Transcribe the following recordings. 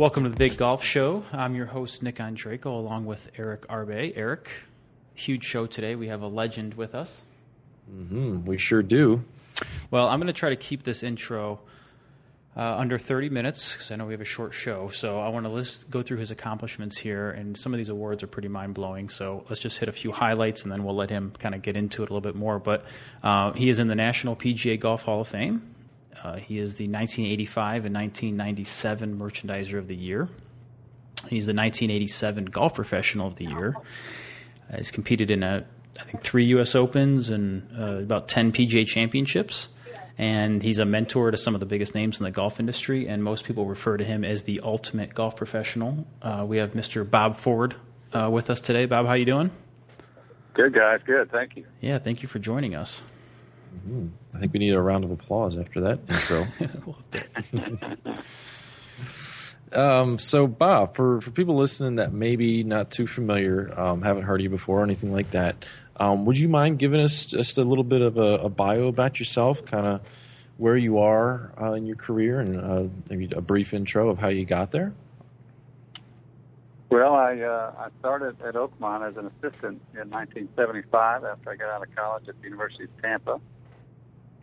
Welcome to the Big Golf Show. I'm your host, Nick Andreyko, along with Eric Arbe. Eric, huge show today. We have a legend with us. Mm-hmm, we sure do. Well, I'm going to try to keep this intro uh, under 30 minutes because I know we have a short show. So I want to list, go through his accomplishments here, and some of these awards are pretty mind blowing. So let's just hit a few highlights, and then we'll let him kind of get into it a little bit more. But uh, he is in the National PGA Golf Hall of Fame. Uh, he is the 1985 and 1997 Merchandiser of the Year. He's the 1987 Golf Professional of the Year. Uh, he's competed in, a, I think, three U.S. Opens and uh, about 10 PGA Championships. And he's a mentor to some of the biggest names in the golf industry, and most people refer to him as the ultimate golf professional. Uh, we have Mr. Bob Ford uh, with us today. Bob, how you doing? Good, guys. Good. Thank you. Yeah, thank you for joining us. Mm-hmm. I think we need a round of applause after that intro. um, so, Bob, for, for people listening that maybe not too familiar, um, haven't heard of you before or anything like that, um, would you mind giving us just a little bit of a, a bio about yourself, kind of where you are uh, in your career, and uh, maybe a brief intro of how you got there? Well, I uh, I started at Oakmont as an assistant in 1975 after I got out of college at the University of Tampa.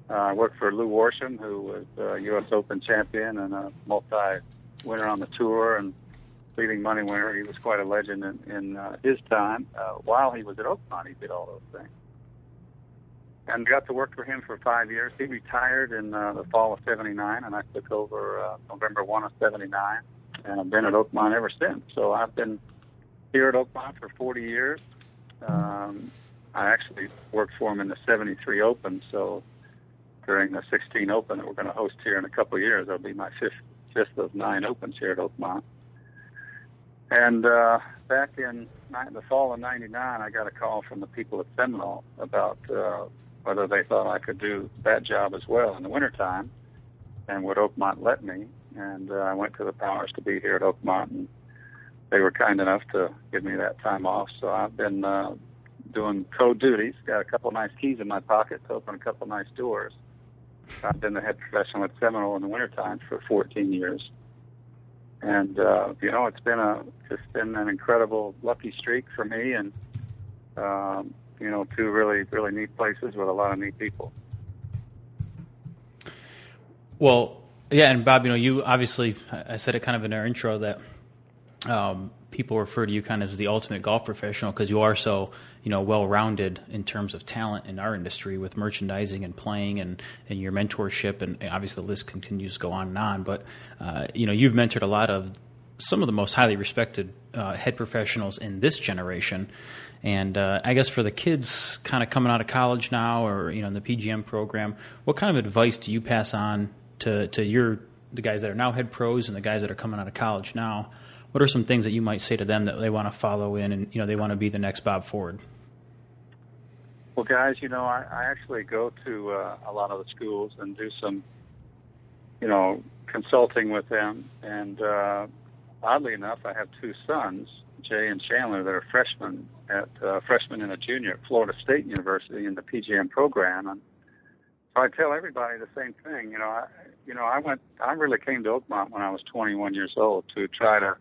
Uh, I worked for Lew Worsham, who was a U.S. Open champion and a multi-winner on the tour and leading money winner. He was quite a legend in, in uh, his time. Uh, while he was at Oakmont, he did all those things. And got to work for him for five years. He retired in uh, the fall of 79, and I took over uh, November 1 of 79. And I've been at Oakmont ever since. So I've been here at Oakmont for 40 years. Um, I actually worked for him in the 73 Open, so during the 16 Open that we're going to host here in a couple of years. That'll be my fifth fifth of nine Opens here at Oakmont. And uh, back in the fall of '99, I got a call from the people at Seminole about uh, whether they thought I could do that job as well in the wintertime, and would Oakmont let me? And uh, I went to the powers to be here at Oakmont, and they were kind enough to give me that time off. So I've been uh, doing code duties. Got a couple nice keys in my pocket to open a couple nice doors I've been the head professional at Seminole in the wintertime for 14 years. And, uh, you know, it's been a, it's been an incredible lucky streak for me and, um, you know, two really, really neat places with a lot of neat people. Well, yeah, and Bob, you know, you obviously, I said it kind of in our intro that um, people refer to you kind of as the ultimate golf professional because you are so you know well rounded in terms of talent in our industry with merchandising and playing and, and your mentorship and obviously the list continues to go on and on but uh, you know you've mentored a lot of some of the most highly respected uh, head professionals in this generation and uh, I guess for the kids kind of coming out of college now or you know in the PGM program what kind of advice do you pass on to to your the guys that are now head pros and the guys that are coming out of college now what are some things that you might say to them that they want to follow in and you know they want to be the next Bob Ford? Well, guys, you know, I, I actually go to uh, a lot of the schools and do some, you know, consulting with them. And uh, oddly enough, I have two sons, Jay and Chandler, that are freshmen at uh, freshmen and a junior at Florida State University in the PGM program. And so I tell everybody the same thing. You know, I, you know, I went, I really came to Oakmont when I was 21 years old to try to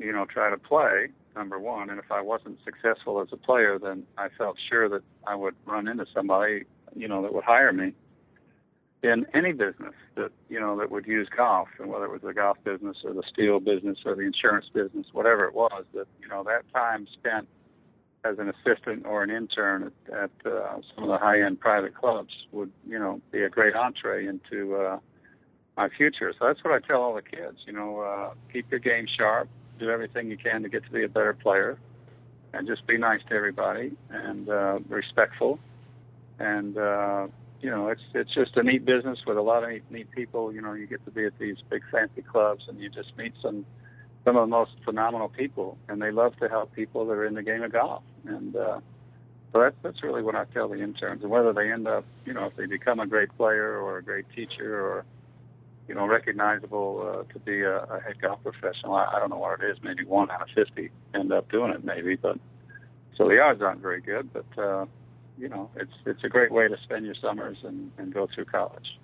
you know, try to play, number one. And if I wasn't successful as a player, then I felt sure that I would run into somebody, you know, that would hire me in any business that, you know, that would use golf, and whether it was the golf business or the steel business or the insurance business, whatever it was, that, you know, that time spent as an assistant or an intern at, at uh, some of the high-end private clubs would, you know, be a great entree into uh, my future. So that's what I tell all the kids. You know, uh, keep your game sharp, do everything you can to get to be a better player, and just be nice to everybody and uh, respectful. And uh, you know, it's it's just a neat business with a lot of neat, neat people. You know, you get to be at these big fancy clubs and you just meet some some of the most phenomenal people, and they love to help people that are in the game of golf. And uh, so that's that's really what I tell the interns. And whether they end up, you know, if they become a great player or a great teacher or you know, recognizable uh, to be a, a head golf professional. I, I don't know what it is. Maybe one out of fifty end up doing it. Maybe, but so the odds aren't very good. But uh, you know, it's it's a great way to spend your summers and, and go through college.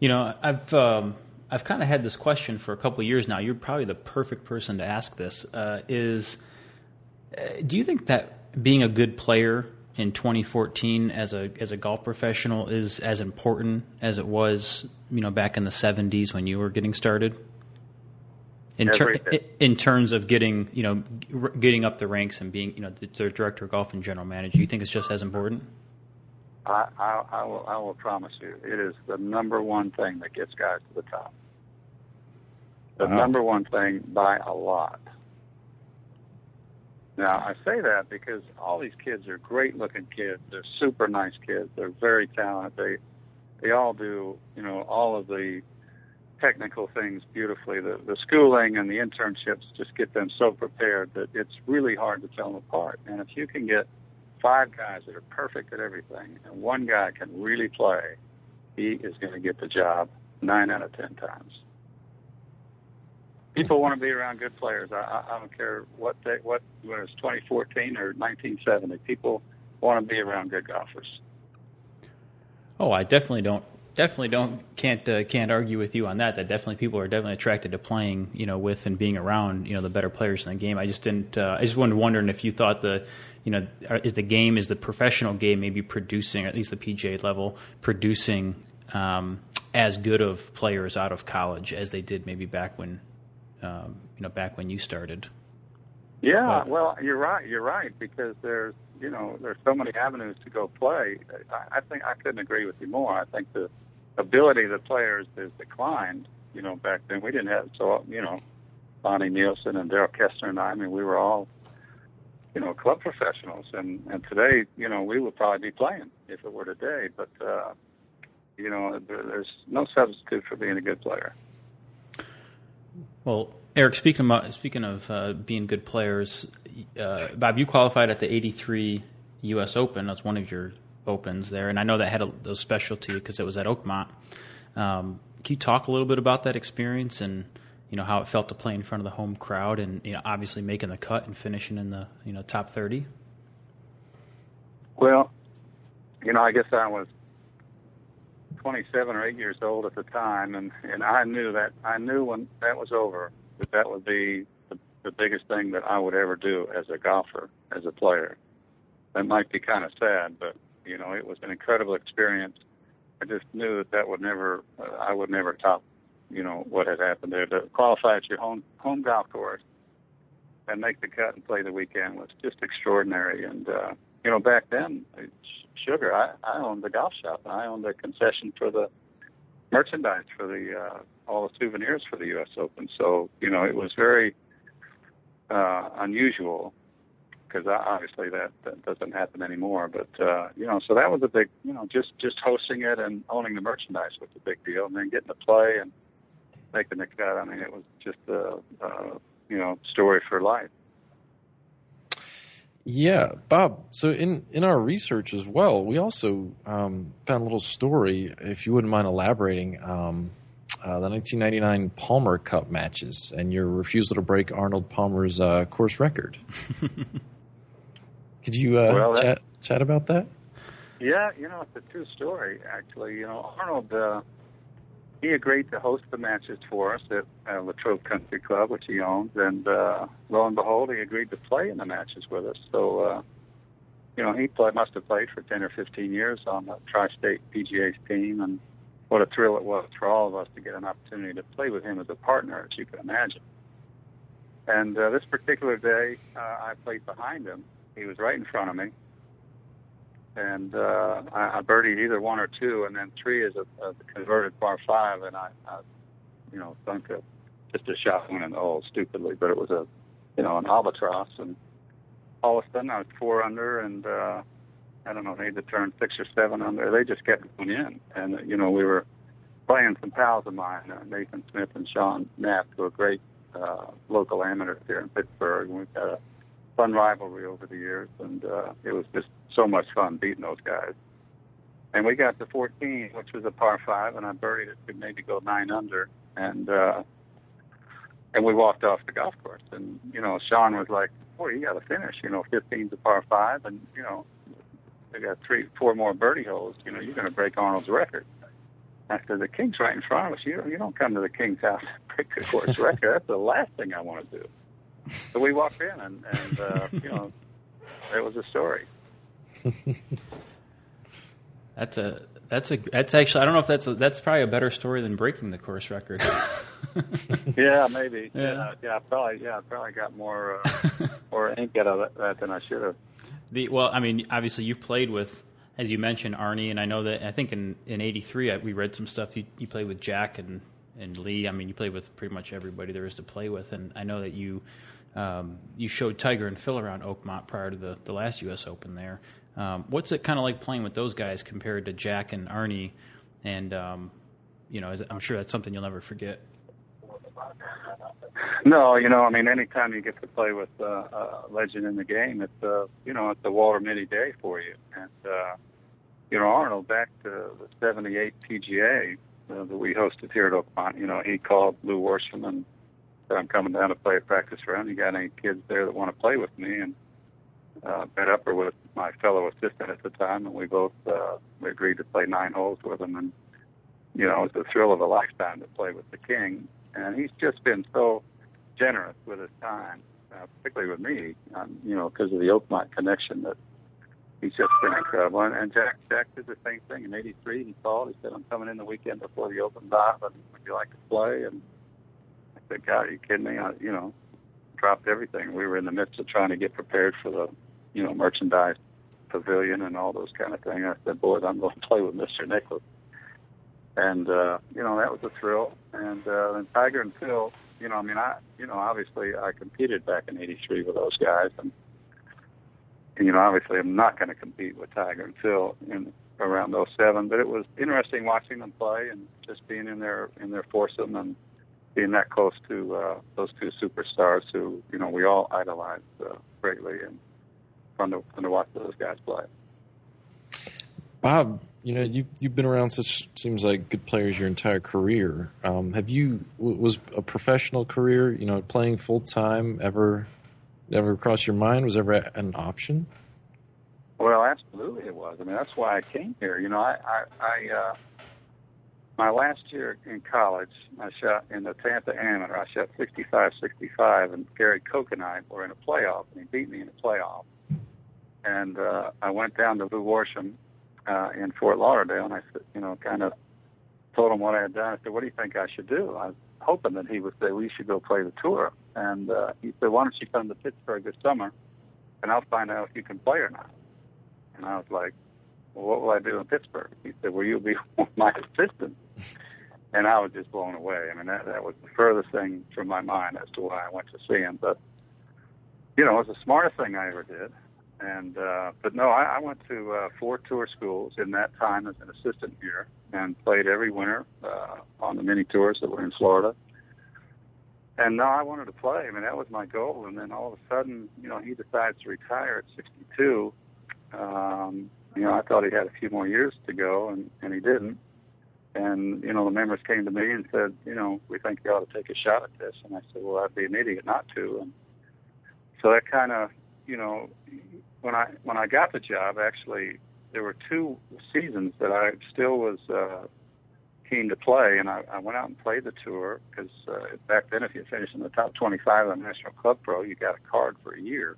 You know, I've um, I've kind of had this question for a couple of years now. You're probably the perfect person to ask this. Uh, is uh, do you think that being a good player in 2014 as a as a golf professional is as important as it was, you know, back in the 70s when you were getting started? In, ter- in terms of getting, you know, getting up the ranks and being, you know, the, the director of golf and general manager, you think it's just as important? I, I, I will I will promise you, it is the number one thing that gets guys to the top. The wow. number one thing by a lot. Now I say that because all these kids are great looking kids. They're super nice kids. They're very talented. They they all do you know all of the technical things beautifully. The the schooling and the internships just get them so prepared that it's really hard to tell them apart. And if you can get five guys that are perfect at everything, and one guy can really play, he is going to get the job nine out of ten times. People want to be around good players. I, I don't care what they, what whether it's 2014 or 1970. People want to be around good golfers. Oh, I definitely don't definitely don't can't uh, can't argue with you on that. That definitely people are definitely attracted to playing, you know, with and being around, you know, the better players in the game. I just didn't. Uh, I just wanted wondering if you thought the you know, is the game, is the professional game maybe producing, at least the PGA level, producing um, as good of players out of college as they did maybe back when, um, you know, back when you started? Yeah, but, well, you're right. You're right because there's, you know, there's so many avenues to go play. I, I think I couldn't agree with you more. I think the ability of the players has declined. You know, back then we didn't have so, you know, Lonnie Nielsen and Darrell Kestner and I. I mean, we were all you know, club professionals. And, and today, you know, we would probably be playing if it were today. But, uh, you know, there, there's no substitute for being a good player. Well, Eric, speaking of, speaking of uh, being good players, uh, Bob, you qualified at the 83 U.S. Open. That's one of your opens there. And I know that had a, a specialty because it was at Oakmont. Um, can you talk a little bit about that experience and – you know how it felt to play in front of the home crowd and you know obviously making the cut and finishing in the you know top 30 well you know i guess i was 27 or 8 years old at the time and and i knew that i knew when that was over that that would be the, the biggest thing that i would ever do as a golfer as a player that might be kind of sad but you know it was an incredible experience i just knew that that would never uh, i would never top you know what had happened there. To qualify at your home home golf course and make the cut and play the weekend was just extraordinary. And uh, you know, back then, sugar, I, I owned the golf shop and I owned the concession for the merchandise for the uh, all the souvenirs for the U.S. Open. So you know, it was very uh, unusual because obviously that, that doesn't happen anymore. But uh, you know, so that was a big, you know, just just hosting it and owning the merchandise was a big deal, and then getting to play and making the cut. I mean, it was just a, a you know story for life. Yeah, Bob. So in in our research as well, we also um, found a little story. If you wouldn't mind elaborating, um, uh, the 1999 Palmer Cup matches and your refusal to break Arnold Palmer's uh, course record. Could you uh, well, chat chat about that? Yeah, you know, it's a true story. Actually, you know, Arnold uh, he agreed to host the matches for us at uh, Latrobe Country Club, which he owns, and uh, lo and behold, he agreed to play in the matches with us. So, uh, you know, he play, must have played for 10 or 15 years on the Tri-State PGA's team, and what a thrill it was for all of us to get an opportunity to play with him as a partner, as you can imagine. And uh, this particular day, uh, I played behind him. He was right in front of me, and uh, I, I birdied either one or two, and then three is a, a converted par five, and I, I you know, sunk a just a shot one in the hole stupidly, but it was a, you know, an albatross, and all of a sudden I was four under, and uh, I don't know, they had to turn six or seven under. They just kept going in, and you know, we were playing some pals of mine, uh, Nathan Smith and Sean Knapp, who are great uh, local amateurs here in Pittsburgh. And we've got a fun rivalry over the years, and uh, it was just so much fun beating those guys. And we got to 14, which was a par five, and I birdied it to maybe go nine under, and uh, and we walked off the golf course. And you know, Sean was like, "Boy, you got to finish. You know, 15's a par five, and you know, they got three, four more birdie holes. You know, you're going to break Arnold's record." I said, the King's right in front of us. You, you don't come to the King's house and break the course record. That's the last thing I want to do. So we walked in, and, and uh, you know, it was a story. that's a that's a that's actually I don't know if that's a, that's probably a better story than breaking the course record. yeah, maybe. Yeah. Yeah, yeah, probably. Yeah, probably got more uh, more ink out of that than I should have. The well, I mean, obviously you've played with, as you mentioned, Arnie, and I know that I think in in '83 we read some stuff. You, you played with Jack and and Lee. I mean, you played with pretty much everybody there is to play with, and I know that you um, you showed Tiger and Phil around Oakmont prior to the the last U.S. Open there. Um, what's it kind of like playing with those guys compared to Jack and Arnie? And um, you know, I'm sure that's something you'll never forget. No, you know, I mean, anytime you get to play with uh, a legend in the game, it's uh, you know, it's a Walter Mitty day for you. And uh, you know, Arnold back to the '78 PGA uh, that we hosted here at Oakmont. You know, he called Lew Worsham and said, "I'm coming down to play a practice round. You got any kids there that want to play with me?" And uh, met up with my fellow assistant at the time, and we both uh, we agreed to play nine holes with him. And you know, it was the thrill of a lifetime to play with the King. And he's just been so generous with his time, uh, particularly with me, um, you know, because of the Oakmont connection that he's just been incredible. And, and Jack, Jack did the same thing in '83. He called. He said, "I'm coming in the weekend before the Open, Bob, would you like to play?" And Said, "God, are you kidding me? I, you know, dropped everything. We were in the midst of trying to get prepared for the, you know, merchandise pavilion and all those kind of things. I said, "Boys, I'm going to play with Mr. Nicklaus." And uh, you know, that was a thrill. And uh, then Tiger and Phil you know, I mean, I, you know, obviously I competed back in '83 with those guys, and, and you know, obviously I'm not going to compete with Tiger and Phil in around '07. But it was interesting watching them play and just being in their in their foursome and being that close to uh, those two superstars who, you know, we all idolize uh, greatly, and fun to fun to watch those guys play. Bob, you know you you've been around such seems like good players your entire career. Um, have you was a professional career? You know, playing full time ever ever crossed your mind? Was ever an option? Well, absolutely it was. I mean, that's why I came here. You know, I I, I uh, my last year in college, I shot in the Tampa Amateur. I shot 65-65, and Gary Koch and I were in a playoff, and he beat me in a playoff. And uh, I went down to Lew Worsham uh, in Fort Lauderdale, and I said, you know, kind of told him what I had done. I said, "What do you think I should do?" I was hoping that he would say, "We should go play the tour." And uh, he said, "Why don't you come to Pittsburgh this summer, and I'll find out if you can play or not." And I was like, "Well, what will I do in Pittsburgh?" He said, "Well, you'll be my assistant." And I was just blown away. I mean, that that was the furthest thing from my mind as to why I went to see him. But you know, it was the smartest thing I ever did. And uh, but no, I, I went to uh, four tour schools in that time as an assistant here, and played every winter uh, on the mini tours that were in Florida. And no, I wanted to play. I mean, that was my goal. And then all of a sudden, you know, he decides to retire at 62. Um, you know, I thought he had a few more years to go, and, and he didn't. And, you know, the members came to me and said, you know, we think you ought to take a shot at this. And I said, well, I'd be an idiot not to. And so that kind of, you know, when I when I got the job, actually, there were two seasons that I still was uh, keen to play, and I, I went out and played the tour because uh, back then, if you finished in the top 25 of the National Club Pro, you got a card for a year,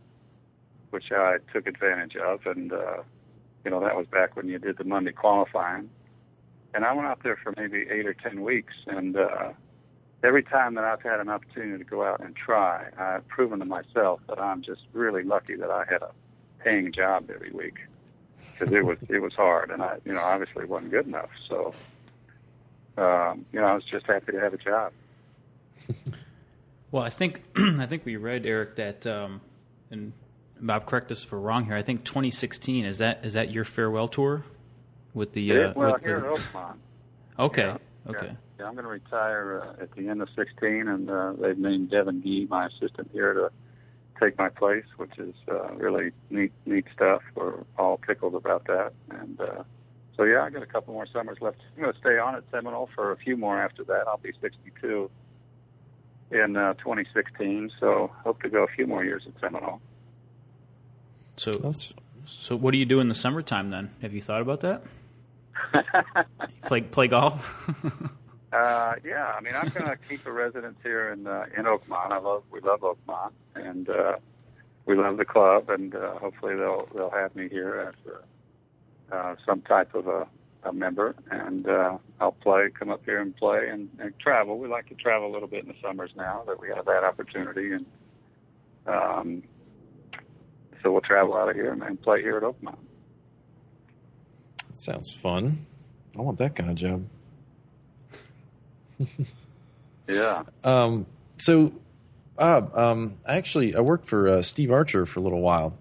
which I took advantage of, and uh, you know that was back when you did the Monday qualifying, and I went out there for maybe eight or ten weeks, and uh, every time that I've had an opportunity to go out and try, I've proven to myself that I'm just really lucky that I had a paying job every week because it was it was hard, and I you know obviously wasn't good enough. So um, you know I was just happy to have a job. well, I think I think we read Eric that, um, and Bob, correct us if we're wrong here. I think 2016 is that is that your farewell tour with the uh, well with, here at Oakmont. Okay. Yeah, okay. Yeah, yeah I'm going to retire uh, at the end of 16, and uh, they've named Devin Gee, my assistant here, to take my place, which is uh, really neat, neat stuff. We're all tickled about that, and uh, so yeah, I got a couple more summers left. I'm going to stay on at Seminole for a few more after that. I'll be 62 in uh, 2016, so hope to go a few more years at Seminole. So, That's... so what do you do in the summertime then? Have you thought about that? play play golf. uh, yeah, I mean, I'm going to keep a residence here in uh, in Oakmont. I love we love Oakmont, and uh, we love the club, and uh, hopefully they'll they'll have me here as uh, uh, some type of a, a member, and uh, I'll play, come up here and play, and, and travel. We like to travel a little bit in the summers now that we have that opportunity, and um, so we'll travel out of here and, and play here at Oakmont. That sounds fun. I want that kind of job. yeah. Um, so, Bob, um, I actually, I worked for uh, Steve Archer for a little while,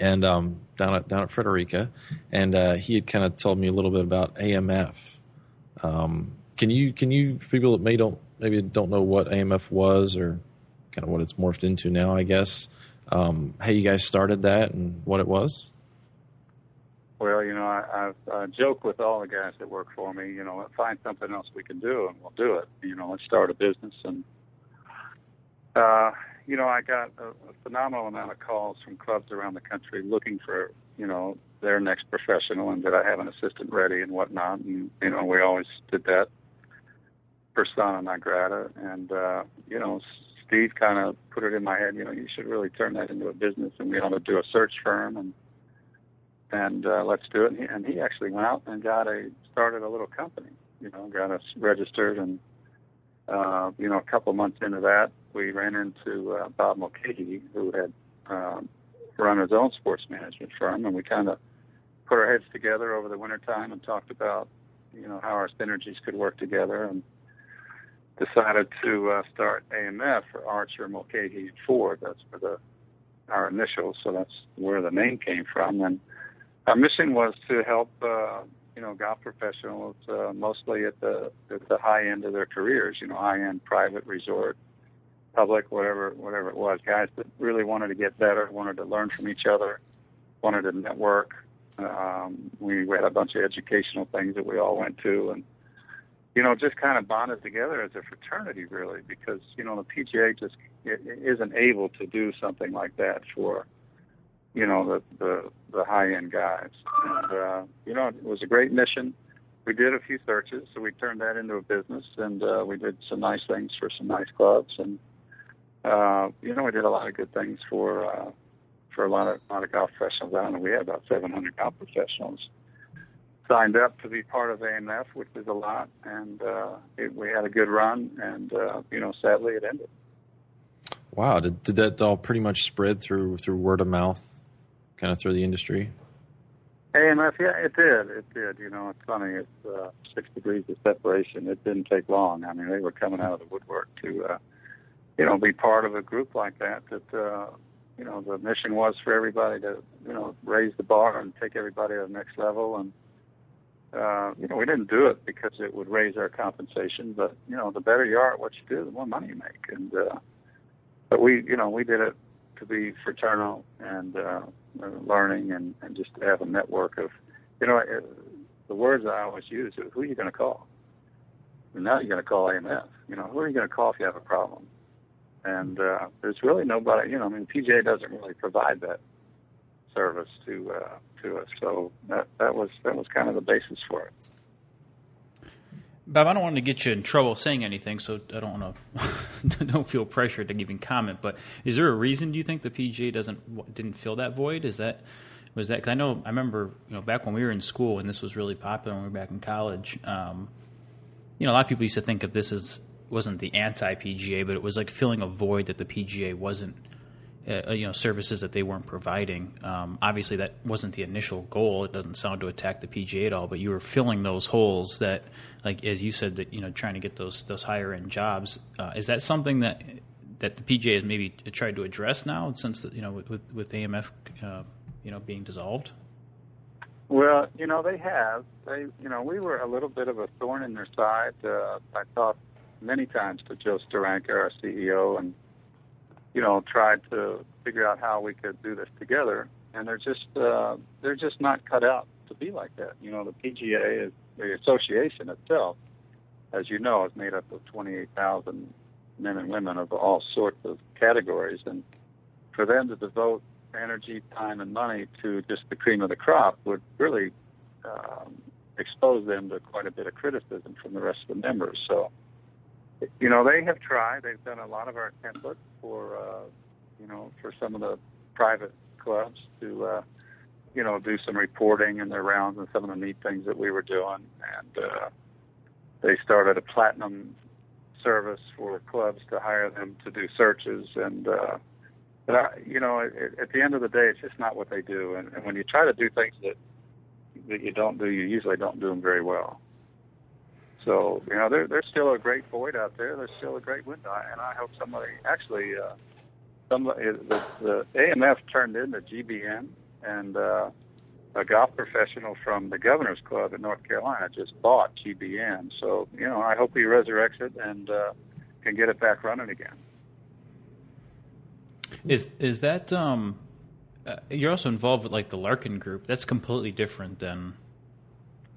and um, down at down at Frederica, and uh, he had kind of told me a little bit about AMF. Um, can you can you for people that may don't maybe don't know what AMF was or kind of what it's morphed into now, I guess. Um, how you guys started that and what it was? Well, you know, I, I uh, joke with all the guys that work for me. You know, find something else we can do, and we'll do it. You know, let's start a business. And uh, you know, I got a, a phenomenal amount of calls from clubs around the country looking for you know their next professional, and did I have an assistant ready and whatnot. And you know, we always did that persona non grata. And uh, you know, Steve kind of put it in my head. You know, you should really turn that into a business, and we ought to do a search firm and and uh, let's do it. And he, and he actually went out and got a started a little company. You know, got us registered, and uh, you know, a couple months into that, we ran into uh, Bob Mulcahy, who had um, run his own sports management firm, and we kind of put our heads together over the winter time and talked about, you know, how our synergies could work together, and decided to uh, start AMF for Archer, Mulcahy, Ford. That's for the our initials, so that's where the name came from, and our mission was to help uh, you know golf professionals uh, mostly at the at the high end of their careers. You know, high end private resort, public, whatever whatever it was. Guys that really wanted to get better, wanted to learn from each other, wanted to network. Um, we had a bunch of educational things that we all went to, and you know, just kind of bonded together as a fraternity, really, because you know the PGA just isn't able to do something like that for you know the the, the high end guys. And uh, you know, it was a great mission. We did a few searches, so we turned that into a business, and uh, we did some nice things for some nice clubs, and uh, you know, we did a lot of good things for uh, for a lot of a lot of golf professionals. I don't know, we had about 700 golf professionals signed up to be part of AMF, which is a lot, and uh, it, we had a good run, and uh, you know, sadly, it ended. Wow, did, did that all pretty much spread through through word of mouth kind of through the industry? AMF, yeah, it did. It did. You know, it's funny. It's uh, six degrees of separation. It didn't take long. I mean, they were coming out of the woodwork to, uh, you know, be part of a group like that. That uh, you know, the mission was for everybody to, you know, raise the bar and take everybody to the next level. And uh, you know, we didn't do it because it would raise our compensation, but you know, the better you are at what you do, the more money you make. And uh, but we, you know, we did it to be fraternal and uh, learning and, and just to have a network of, you know, uh, the words I always use is who are you going to call? And now you're going to call AMF. You know, who are you going to call if you have a problem? And uh, there's really nobody, you know, I mean, PGA doesn't really provide that service to uh, to us. So that that was that was kind of the basis for it. Bob, I don't want to get you in trouble saying anything, so I don't want to don't feel pressured to even comment. But is there a reason do you think the PGA doesn't didn't fill that void? Is that was that? Because I know I remember you know back when we were in school and this was really popular when we were back in college. Um, you know, a lot of people used to think of this as wasn't the anti PGA, but it was like filling a void that the PGA wasn't uh, you know services that they weren't providing. Um, obviously, that wasn't the initial goal. It doesn't sound to attack the PGA at all, but you were filling those holes that, like as you said, that you know trying to get those those higher end jobs. Uh, is that something that that the PGA has maybe tried to address now since the, you know with with AMF uh, you know being dissolved? Well, you know they have. They you know we were a little bit of a thorn in their side. Uh, I talked many times to Joe Steranka, our CEO, and you know, tried to figure out how we could do this together, and they're just uh, they're just not cut out to be like that. You know, the PGA is the association itself, as you know, is made up of 28,000 men and women of all sorts of categories, and for them to devote energy, time, and money to just the cream of the crop would really um, exposed them to quite a bit of criticism from the rest of the members. So, you know, they have tried. They've done a lot of our templates for, uh, you know, for some of the private clubs to, uh, you know, do some reporting in their rounds and some of the neat things that we were doing. And uh, they started a platinum service for clubs to hire them to do searches. And, uh, but I, you know, at, at the end of the day, it's just not what they do. And, and when you try to do things that that you don't do, you usually don't do them very well. So you know, there, there's still a great void out there. There's still a great window, and I hope somebody actually, uh, somebody the, the AMF turned into GBN, and uh, a golf professional from the Governors Club in North Carolina just bought GBN. So you know, I hope he resurrects it and uh, can get it back running again. Is is that um uh, you're also involved with like the Larkin Group. That's completely different than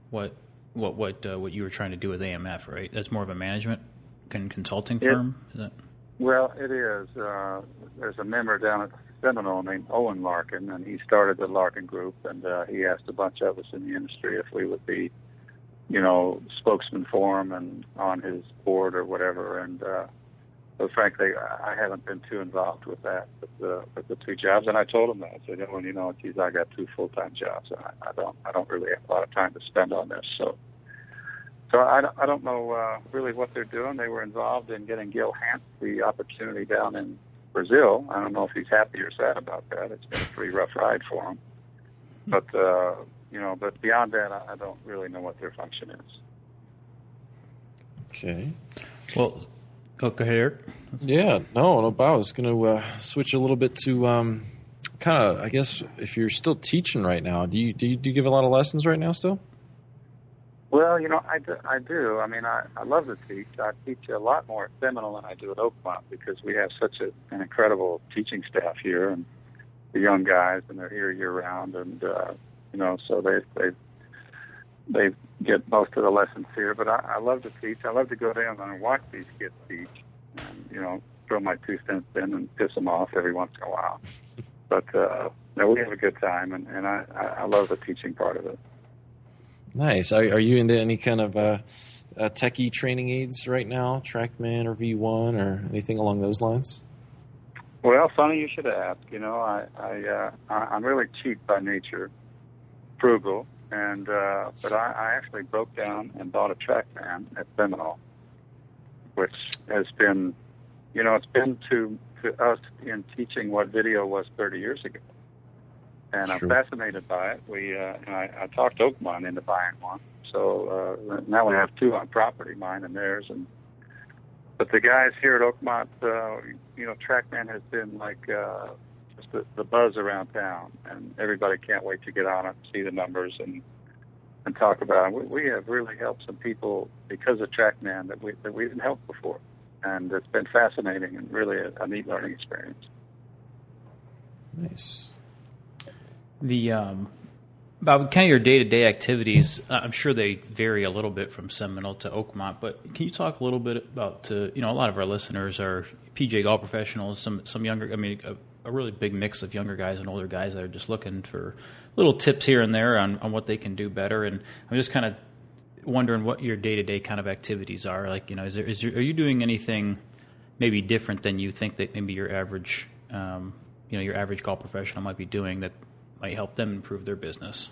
what what what uh, what you were trying to do with AMF, right? That's more of a management con- consulting firm. It, is that? Well, it is. Uh, there's a member down at Seminole named Owen Larkin, and he started the Larkin Group, and uh, he asked a bunch of us in the industry if we would be, you know, spokesman for him and on his board or whatever, and. uh but frankly, I haven't been too involved with that with the with the two jobs. And I told him that. I said, "Well, you know, geez, I got two full time jobs, and I, I don't I don't really have a lot of time to spend on this." So, so I, I don't know uh, really what they're doing. They were involved in getting Gil Hanse the opportunity down in Brazil. I don't know if he's happy or sad about that. It's been a pretty rough ride for him. But uh, you know, but beyond that, I, I don't really know what their function is. Okay. Well, Go Eric. Yeah, no, no, I was going to uh, switch a little bit to um, kind of, I guess, if you're still teaching right now, do you, do you do you give a lot of lessons right now still? Well, you know, I do. I, do. I mean, I, I love to teach. I teach a lot more at Seminole than I do at Oakmont because we have such a, an incredible teaching staff here, and the young guys, and they're here year round, and uh, you know, so they they they get most of the lessons here. But I, I love to teach. I love to go down and watch these kids teach, and you know, throw my two cents in and piss them off every once in a while. But uh, no, we have a good time, and, and I, I love the teaching part of it. Nice. Are, are you into any kind of uh, uh, techie training aids right now, TrackMan or V1 or anything along those lines? Well, funny you should ask. You know, I, I uh, I'm really cheap by nature, frugal, and uh, but I, I actually broke down and bought a TrackMan at Seminole, which has been, you know, it's been to to us in teaching what video was 30 years ago, and sure. I'm fascinated by it. We uh, and I, I talked Oakmont into buying one, so uh, now we have two on property, mine and theirs, and. But the guys here at Oakmont, uh, you know, TrackMan has been like uh, the, the buzz around town, and everybody can't wait to get on it, see the numbers, and and talk about it. We, we have really helped some people because of TrackMan that we that we didn't help before, and it's been fascinating and really a, a neat learning experience. Nice. The um, about kind of your day to day activities, uh, I'm sure they vary a little bit from Seminole to Oakmont, but can you talk a little bit about, uh, you know, a lot of our listeners are PGA golf professionals, some some younger, I mean, a, really big mix of younger guys and older guys that are just looking for little tips here and there on, on what they can do better. And I'm just kind of wondering what your day to day kind of activities are. Like, you know, is there, is there, are you doing anything maybe different than you think that maybe your average, um, you know, your average golf professional might be doing that might help them improve their business?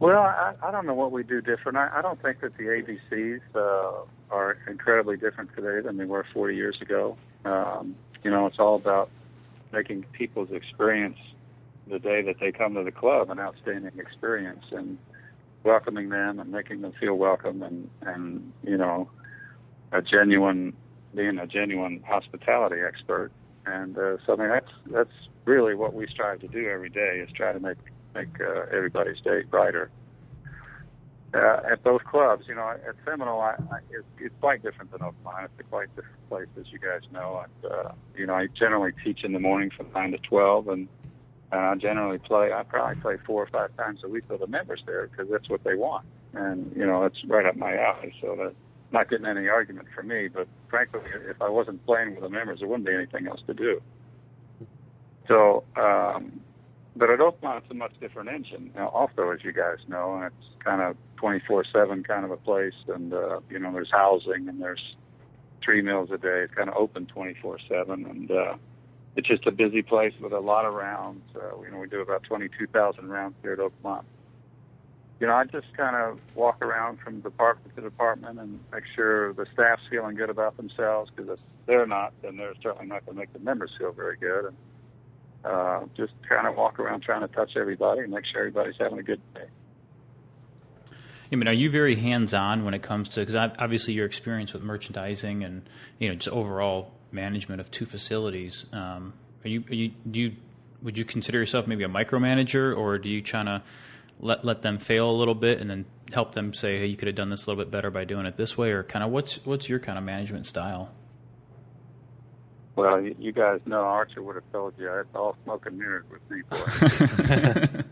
Well, I, I don't know what we do different. I, I don't think that the ABCs uh, are incredibly different today than they were 40 years ago. Um, you know, it's all about making people's experience the day that they come to the club an outstanding experience and welcoming them and making them feel welcome and and you know a genuine being a genuine hospitality expert. And uh, so I mean that's that's really what we strive to do every day is try to make make uh, everybody's day brighter uh, at both clubs. You know, at Seminole, I, I, it's, it's quite different than Oakmont. It's a quite different place, as you guys know. And uh, you know, I generally teach in the morning from nine to twelve, and and I generally play. I probably play four or five times a week with the members there because that's what they want, and you know, it's right up my alley. So that not getting any argument from me, but frankly, if I wasn't playing with the members, there wouldn't be anything else to do. So, um, but at Oakmont, it's a much different engine. Now, also, as you guys know, it's kind of 24/7 kind of a place, and uh, you know, there's housing and there's three meals a day. It's kind of open 24/7, and uh, it's just a busy place with a lot of rounds. Uh, you know, we do about 22,000 rounds here at Oakmont. You know, I just kind of walk around from department to department and make sure the staff's feeling good about themselves. Because if they're not, then they're certainly not going to make the members feel very good. And uh, just kind of walk around trying to touch everybody and make sure everybody's having a good day. I mean, are you very hands-on when it comes to because obviously your experience with merchandising and you know just overall management of two facilities? Um, are you are you do you would you consider yourself maybe a micromanager or do you try to let let them fail a little bit and then help them say, hey, you could have done this a little bit better by doing it this way, or kind of what's what's your kind of management style? Well, you guys know Archer would have told you it's all smoke and mirrors with me, boy.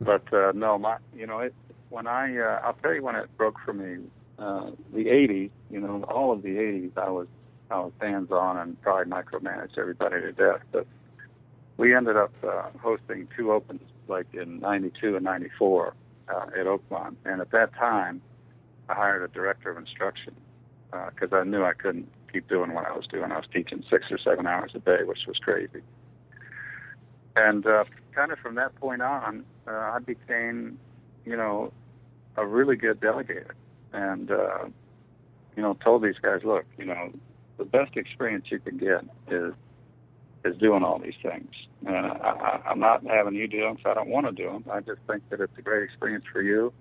but uh, no, my you know it when I uh, I'll tell you when it broke for me. Uh, the '80s, you know, all of the '80s, I was I was hands on and probably micromanaged everybody to death. But we ended up uh, hosting two opens like in '92 and '94 uh, at Oakmont, and at that time, I hired a director of instruction because uh, I knew I couldn't keep doing what I was doing. I was teaching six or seven hours a day, which was crazy. And uh, kind of from that point on, uh, I became, you know, a really good delegator, and uh, you know, told these guys, look, you know, the best experience you can get is is doing all these things. And I, I'm not having you do them, so I don't want to do them. I just think that it's a great experience for you.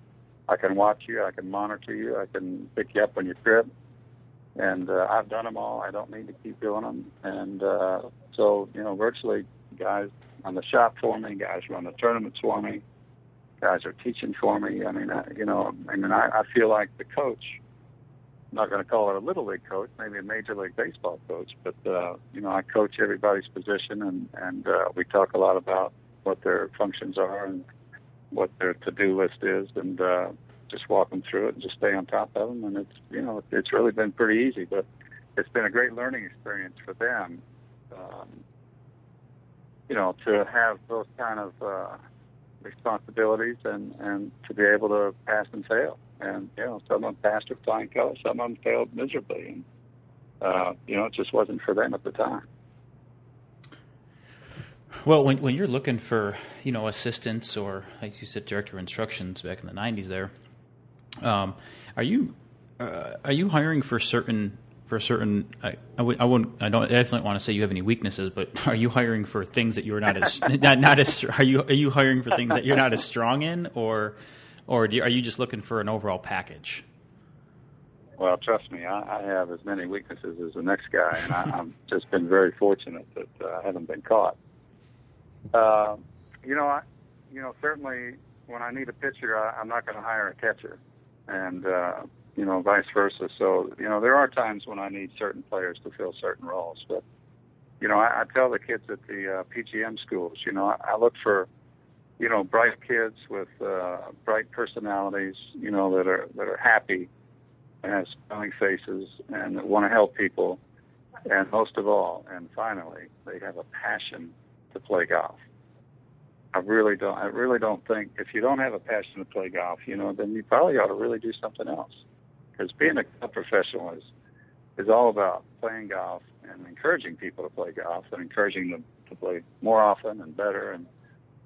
I can watch you, I can monitor you, I can pick you up when you trip, and uh, I've done them all. I don't need to keep doing them. And uh, so, you know, virtually guys on the shop for me, guys run the tournaments for me, guys are teaching for me. I mean, I, you know, I mean, I, I feel like the coach I'm not going to call it a little league coach, maybe a major league baseball coach, but uh, you know, I coach everybody's position, and and uh, we talk a lot about what their functions are and what their to-do list is, and uh, just walk them through it and just stay on top of them. And it's you know, it's really been pretty easy, but it's been a great learning experience for them. Um, you know, to have those kind of uh, responsibilities and and to be able to pass and fail and you know some of them passed with flying colors, some of them failed miserably, and uh, you know it just wasn't for them at the time. Well, when when you're looking for you know assistants or as you said, director of instructions back in the '90s, there, um, are you uh, are you hiring for certain for certain? I, I, w- I wouldn't. I don't I definitely want to say you have any weaknesses, but are you hiring for things that you're not as not, not as are you are you hiring for things that you're not as strong in, or or you, are you just looking for an overall package? Well, trust me, I, I have as many weaknesses as the next guy, and I, I've just been very fortunate that uh, I haven't been caught. Uh, you know, I, you know, certainly when I need a pitcher, I, I'm not going to hire a catcher, and uh, you know, vice versa. So, you know, there are times when I need certain players to fill certain roles, but you know, I, I tell the kids at the uh, PGM schools, you know, I, I look for you know, bright kids with uh, bright personalities, you know, that are that are happy and have smiling faces and want to help people, and most of all, and finally, they have a passion to play golf. I really don't. I really don't think if you don't have a passion to play golf, you know, then you probably ought to really do something else. Because being a professional is is all about playing golf and encouraging people to play golf and encouraging them to play more often and better and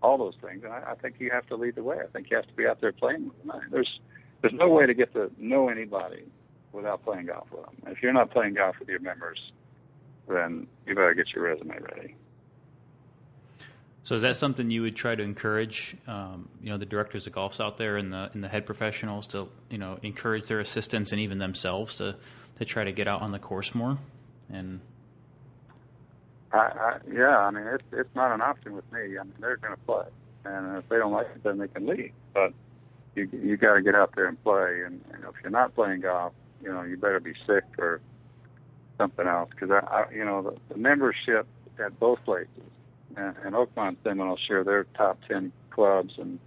all those things. And I, I think you have to lead the way. I think you have to be out there playing with them. There's there's no way to get to know anybody without playing golf with them. If you're not playing golf with your members, then you better get your resume ready. So is that something you would try to encourage, um, you know, the directors of golfs out there and the and the head professionals to, you know, encourage their assistants and even themselves to to try to get out on the course more and I, I, yeah, I mean it's it's not an option with me. I mean they're going to play, and if they don't like it, then they can leave. But you you got to get out there and play. And, and if you're not playing golf, you know you better be sick or something else. Because I, I, you know, the, the membership at both places, and, and Oakmont Seminole share their top ten clubs, and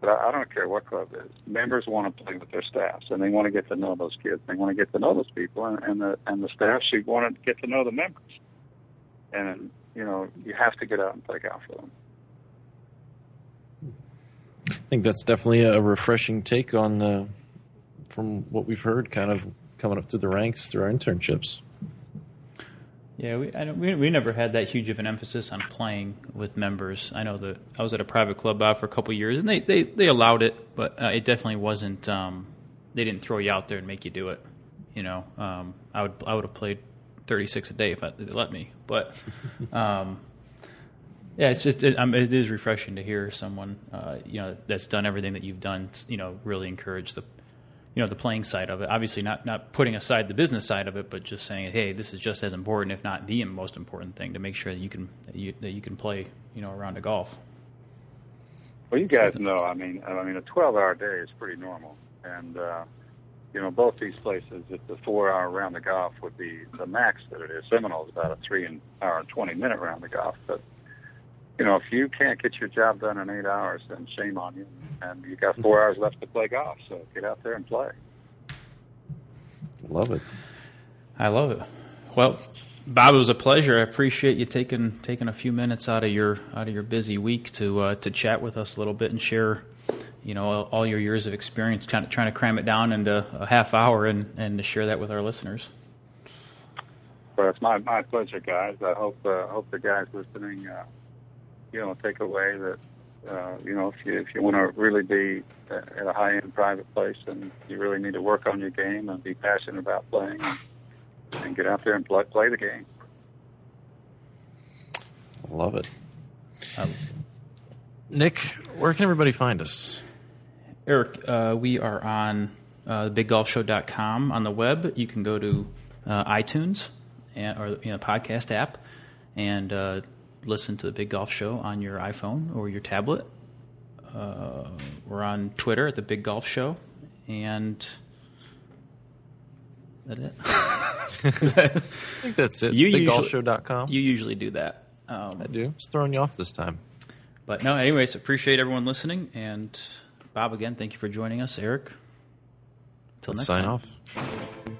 but I, I don't care what club it is. Members want to play with their staffs, and they want to get to know those kids. They want to get to know those people, and, and the and the staff should want to get to know the members and you know you have to get out and play golf with them. I think that's definitely a refreshing take on uh, from what we've heard, kind of coming up through the ranks through our internships. Yeah, we, I don't, we we never had that huge of an emphasis on playing with members. I know that I was at a private club uh, for a couple of years, and they, they, they allowed it, but uh, it definitely wasn't. Um, they didn't throw you out there and make you do it. You know, um, I would I would have played thirty six a day if I, they let me, but um, yeah, it's just it, um, it is refreshing to hear someone uh, you know that's done everything that you've done. You know, really encourage the you know the playing side of it. Obviously, not not putting aside the business side of it, but just saying, hey, this is just as important, if not the most important thing, to make sure that you can that you, that you can play, you know, around a golf. Well, you guys know, I mean, I mean, a 12-hour day is pretty normal, and uh, you know, both these places, if the four-hour round of golf would be the max that it is. Seminole is about a three-hour and 20-minute round of golf, but you know, if you can't get your job done in eight hours, then shame on you. And you got four hours left to play golf, so get out there and play. Love it. I love it. Well, Bob, it was a pleasure. I appreciate you taking taking a few minutes out of your out of your busy week to uh, to chat with us a little bit and share, you know, all your years of experience. Kind of trying to cram it down into a half hour and and to share that with our listeners. Well, it's my my pleasure, guys. I hope uh, hope the guys listening. Uh, you know take away that uh, you know if you if you want to really be at a high end private place, then you really need to work on your game and be passionate about playing and, and get out there and play play the game. Love it. Um, Nick, where can everybody find us? Eric, uh, we are on uh, biggolfshow.com on the web. You can go to uh, iTunes and, or you know, podcast app and uh, listen to the Big Golf Show on your iPhone or your tablet. Uh, we're on Twitter at the Big Golf Show, and that it. I think that's it. You BigGolfShow.com. You usually do that. Um, I do. It's throwing you off this time. But no, anyways, appreciate everyone listening. And Bob, again, thank you for joining us. Eric, until next sign time. off.